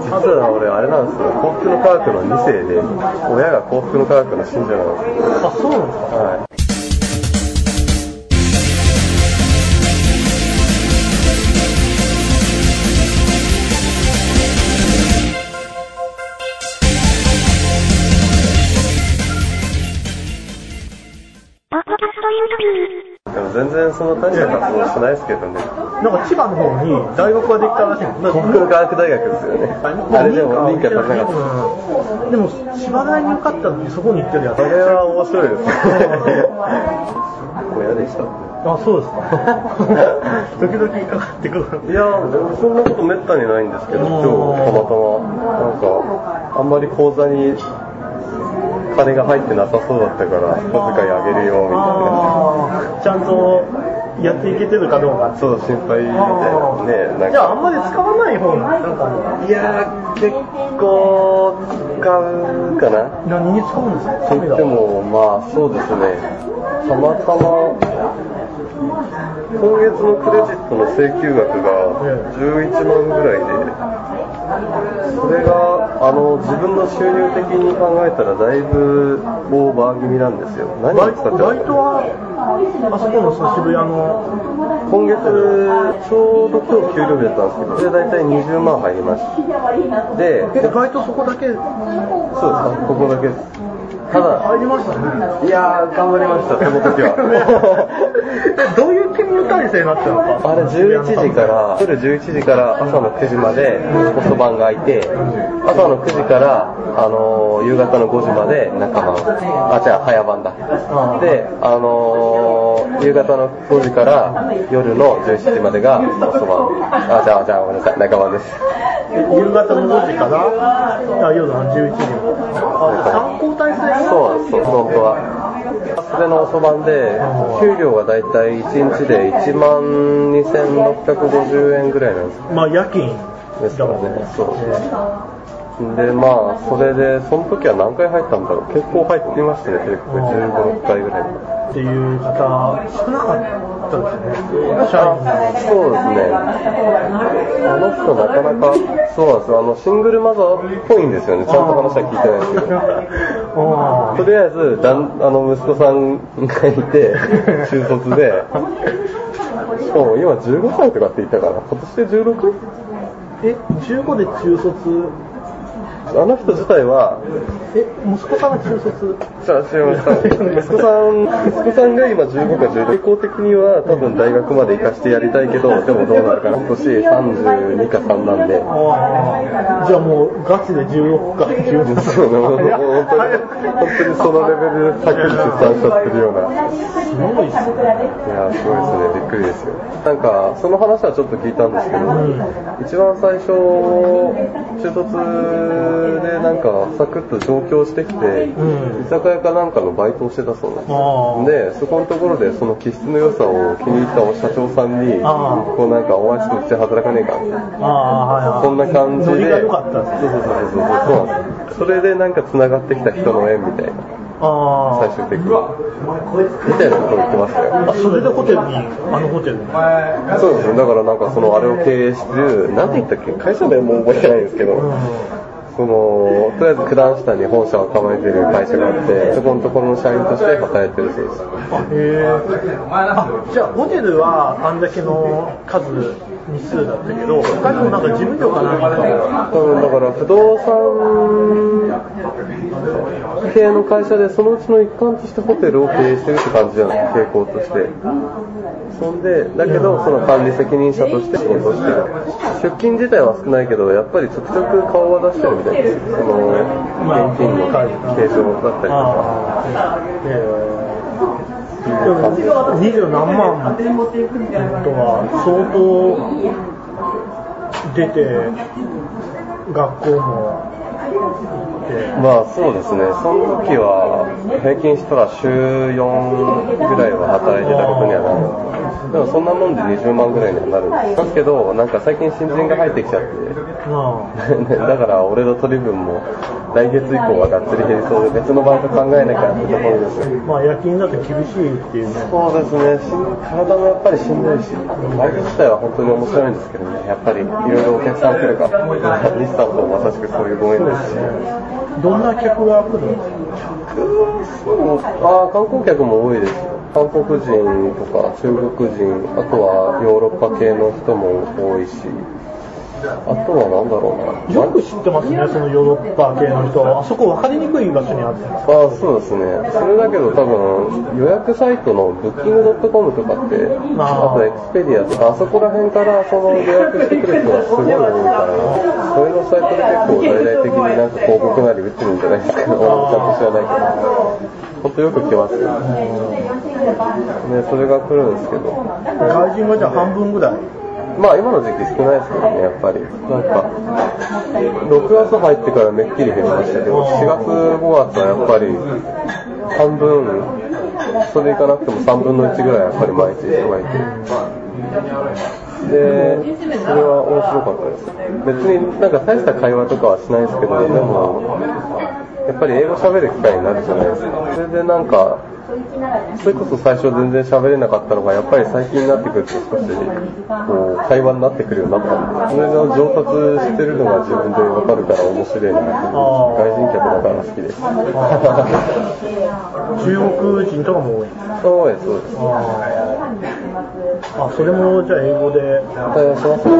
実は俺あれなんですよ幸福の科学の2世で親が幸福の科学の信者なんですよあ、そうなんですか。はいでも全然その大した活動しないですけどね。なんか千葉の方に大学ができたらしいんです幸福の科学大学ですよねあれでも認可されなかったうんでも千葉大に受かったのにそこに行ってるやつ。それは面白いですね親でした。あそうですか。時々かかってくるいやそんなことめったにないんですけど今日たまたま。なんかあんまり口座に金が入ってなさそうだったから小遣いあげるよみたいな。ちゃんとやっていけてるかどうか。そう心配みたいなねなんじゃああかんまり使わない方がなんかいやー結構使うかな。何に使うんですか？と言ってもまあそうですね。たまたま今月のクレジットの請求額が11万ぐらいでそれがあの自分の収入的に考えたらだいぶオーバー気味なんですよ。何バイに使ってバイトはあそこの渋谷の今月ちょうど今日給料日だったんですけどそれで大体20万入りましたでえバイトそこだけ？そうです。かここだけですただ入りましたね。いやー頑張りましたその時は。えどういう勤務体制になってたのか？あれ11時から夜11時から朝の9時まで遅番が空いて朝の9時から、あのー夕方の5時まで中番あじゃあ早番だ。で、あのー夕方の5時から夜の17時までが遅番。あじゃあじゃあごめんなさい。中番です。え夕方の5時から？あ夜の11時あ参考体制そうなんです。よフロントは。それの遅番で給料が大体1日で1万2650円ぐらいなんです。まあ夜勤ですからね。そう。えでまあそれでその時は何回入ったんだろう。結構入っていましたね結構1 5 6回ぐらい。ーっていう方少なかったですねそうですね。あの人なかなかそうなんですよ。あのシングルマザーっぽいんですよね。ちゃんと話は聞いてないですけど。あとりあえずだんあの息子さんがいて中卒で。しかも今15歳とかって言ったから今年で 16? え15で中卒あの人自体はえ息子さんが中卒？さあ、知りました。息子さん、息子さんが今15か16。傾向的には多分大学まで行かしてやりたいけど、でもどうなるかな。今年32か3なんで。じゃあもうガチで16か17そうね、もう本当に、本当にそのレベルでさっき出産しちゃってるような。いすごいっすねや、すごいですね。びっくりですよ。なんか、その話はちょっと聞いたんですけど、一番最初、中卒でなんかサクッと上京してきて、うん。居酒屋かなんかのバイトをしてたそうなんですで、そこのところでその気質の良さを気に入った社長さんに、こうなんか、お前ちょっとうちで働かねえかみたいな。そんな感じで。そうそうそうそうそう。そうなんです。それでなんか繋がってきた人の縁みたいな、あ最終的に。みたいなことを言ってましたよ。あそれでホテルにあのホテルに。そうですね。だからなんかそのあれを経営してる、なんて言ったっけ？会社名もう覚えてないんですけど、その、とりあえず九段下に本社を構えてる会社があって、そこのところの社員として働いてるそうです。あへえあじゃあホテルはあんだけの数日数だったけど他にもなんか事務所かなんか多分だから不動産系の会社でそのうちの一環としてホテルを経営してるって感じじゃない？傾向としてそんでだけどその管理責任者として仕事をしてる。出勤自体は少ないけどやっぱりちょくちょく顔は出してるみたいです。その現金の継承だったりとか。二十何万とは相当出て学校もまあそうですね、その時は平均したら週4ぐらいは働いてたことにはなる。でもそんなもんで20万ぐらいにはなるんですけど、なんか最近新人が入ってきちゃって、まあ だから俺の取り分も来月以降はがっつり減りそうで、別のバイト考えなきゃってところですよ。まあ夜勤だと厳しいっていうね。そうですね、し体もやっぱりしんどいし、バイト自体は本当に面白いんですけどね、やっぱりいろいろお客さん来るから、西さんとまさしくそういうご縁ですし。どんな客が来るんですかあ観光客も多いですよ。韓国人とか中国人、あとはヨーロッパ系の人も多いし、あとはなんだろうな。よく知ってますね、そのヨーロッパ系の人。あそこ分かりにくい場所にあってます。あそうですね。それだけど多分、予約サイトのブッキングドットコムとかって、あとエクスペディアとか、あそこら辺からその予約してくる人がすごい多いから、それのサイトで結構大々的になんか広告なり打ってるんじゃないですか。ちゃんと知らないけど。本当よく来ますよ。ね、それが来るんですけど。外人がじゃあ半分ぐらいまあ今の時期少ないですけどね、やっぱり。なんか、6月入ってからめっきり減りましたけど、4月、5月はやっぱり半分、それいかなくても3分の1ぐらいやっぱり毎日人がいて。で、それは面白かったです。別になんか大した会話とかはしないですけど、でも、やっぱり英語喋る機会になるじゃないですか。それでなんか、それこそ最初全然喋れなかったのが、やっぱり最近になってくると少し、こう、会話になってくるようになったんで、それが上達してるのが自分でわかるから面白いな外人客だから好きです。中国人とかも多いそうです、そうです。あ、それもじゃあ英語で。対応しますね。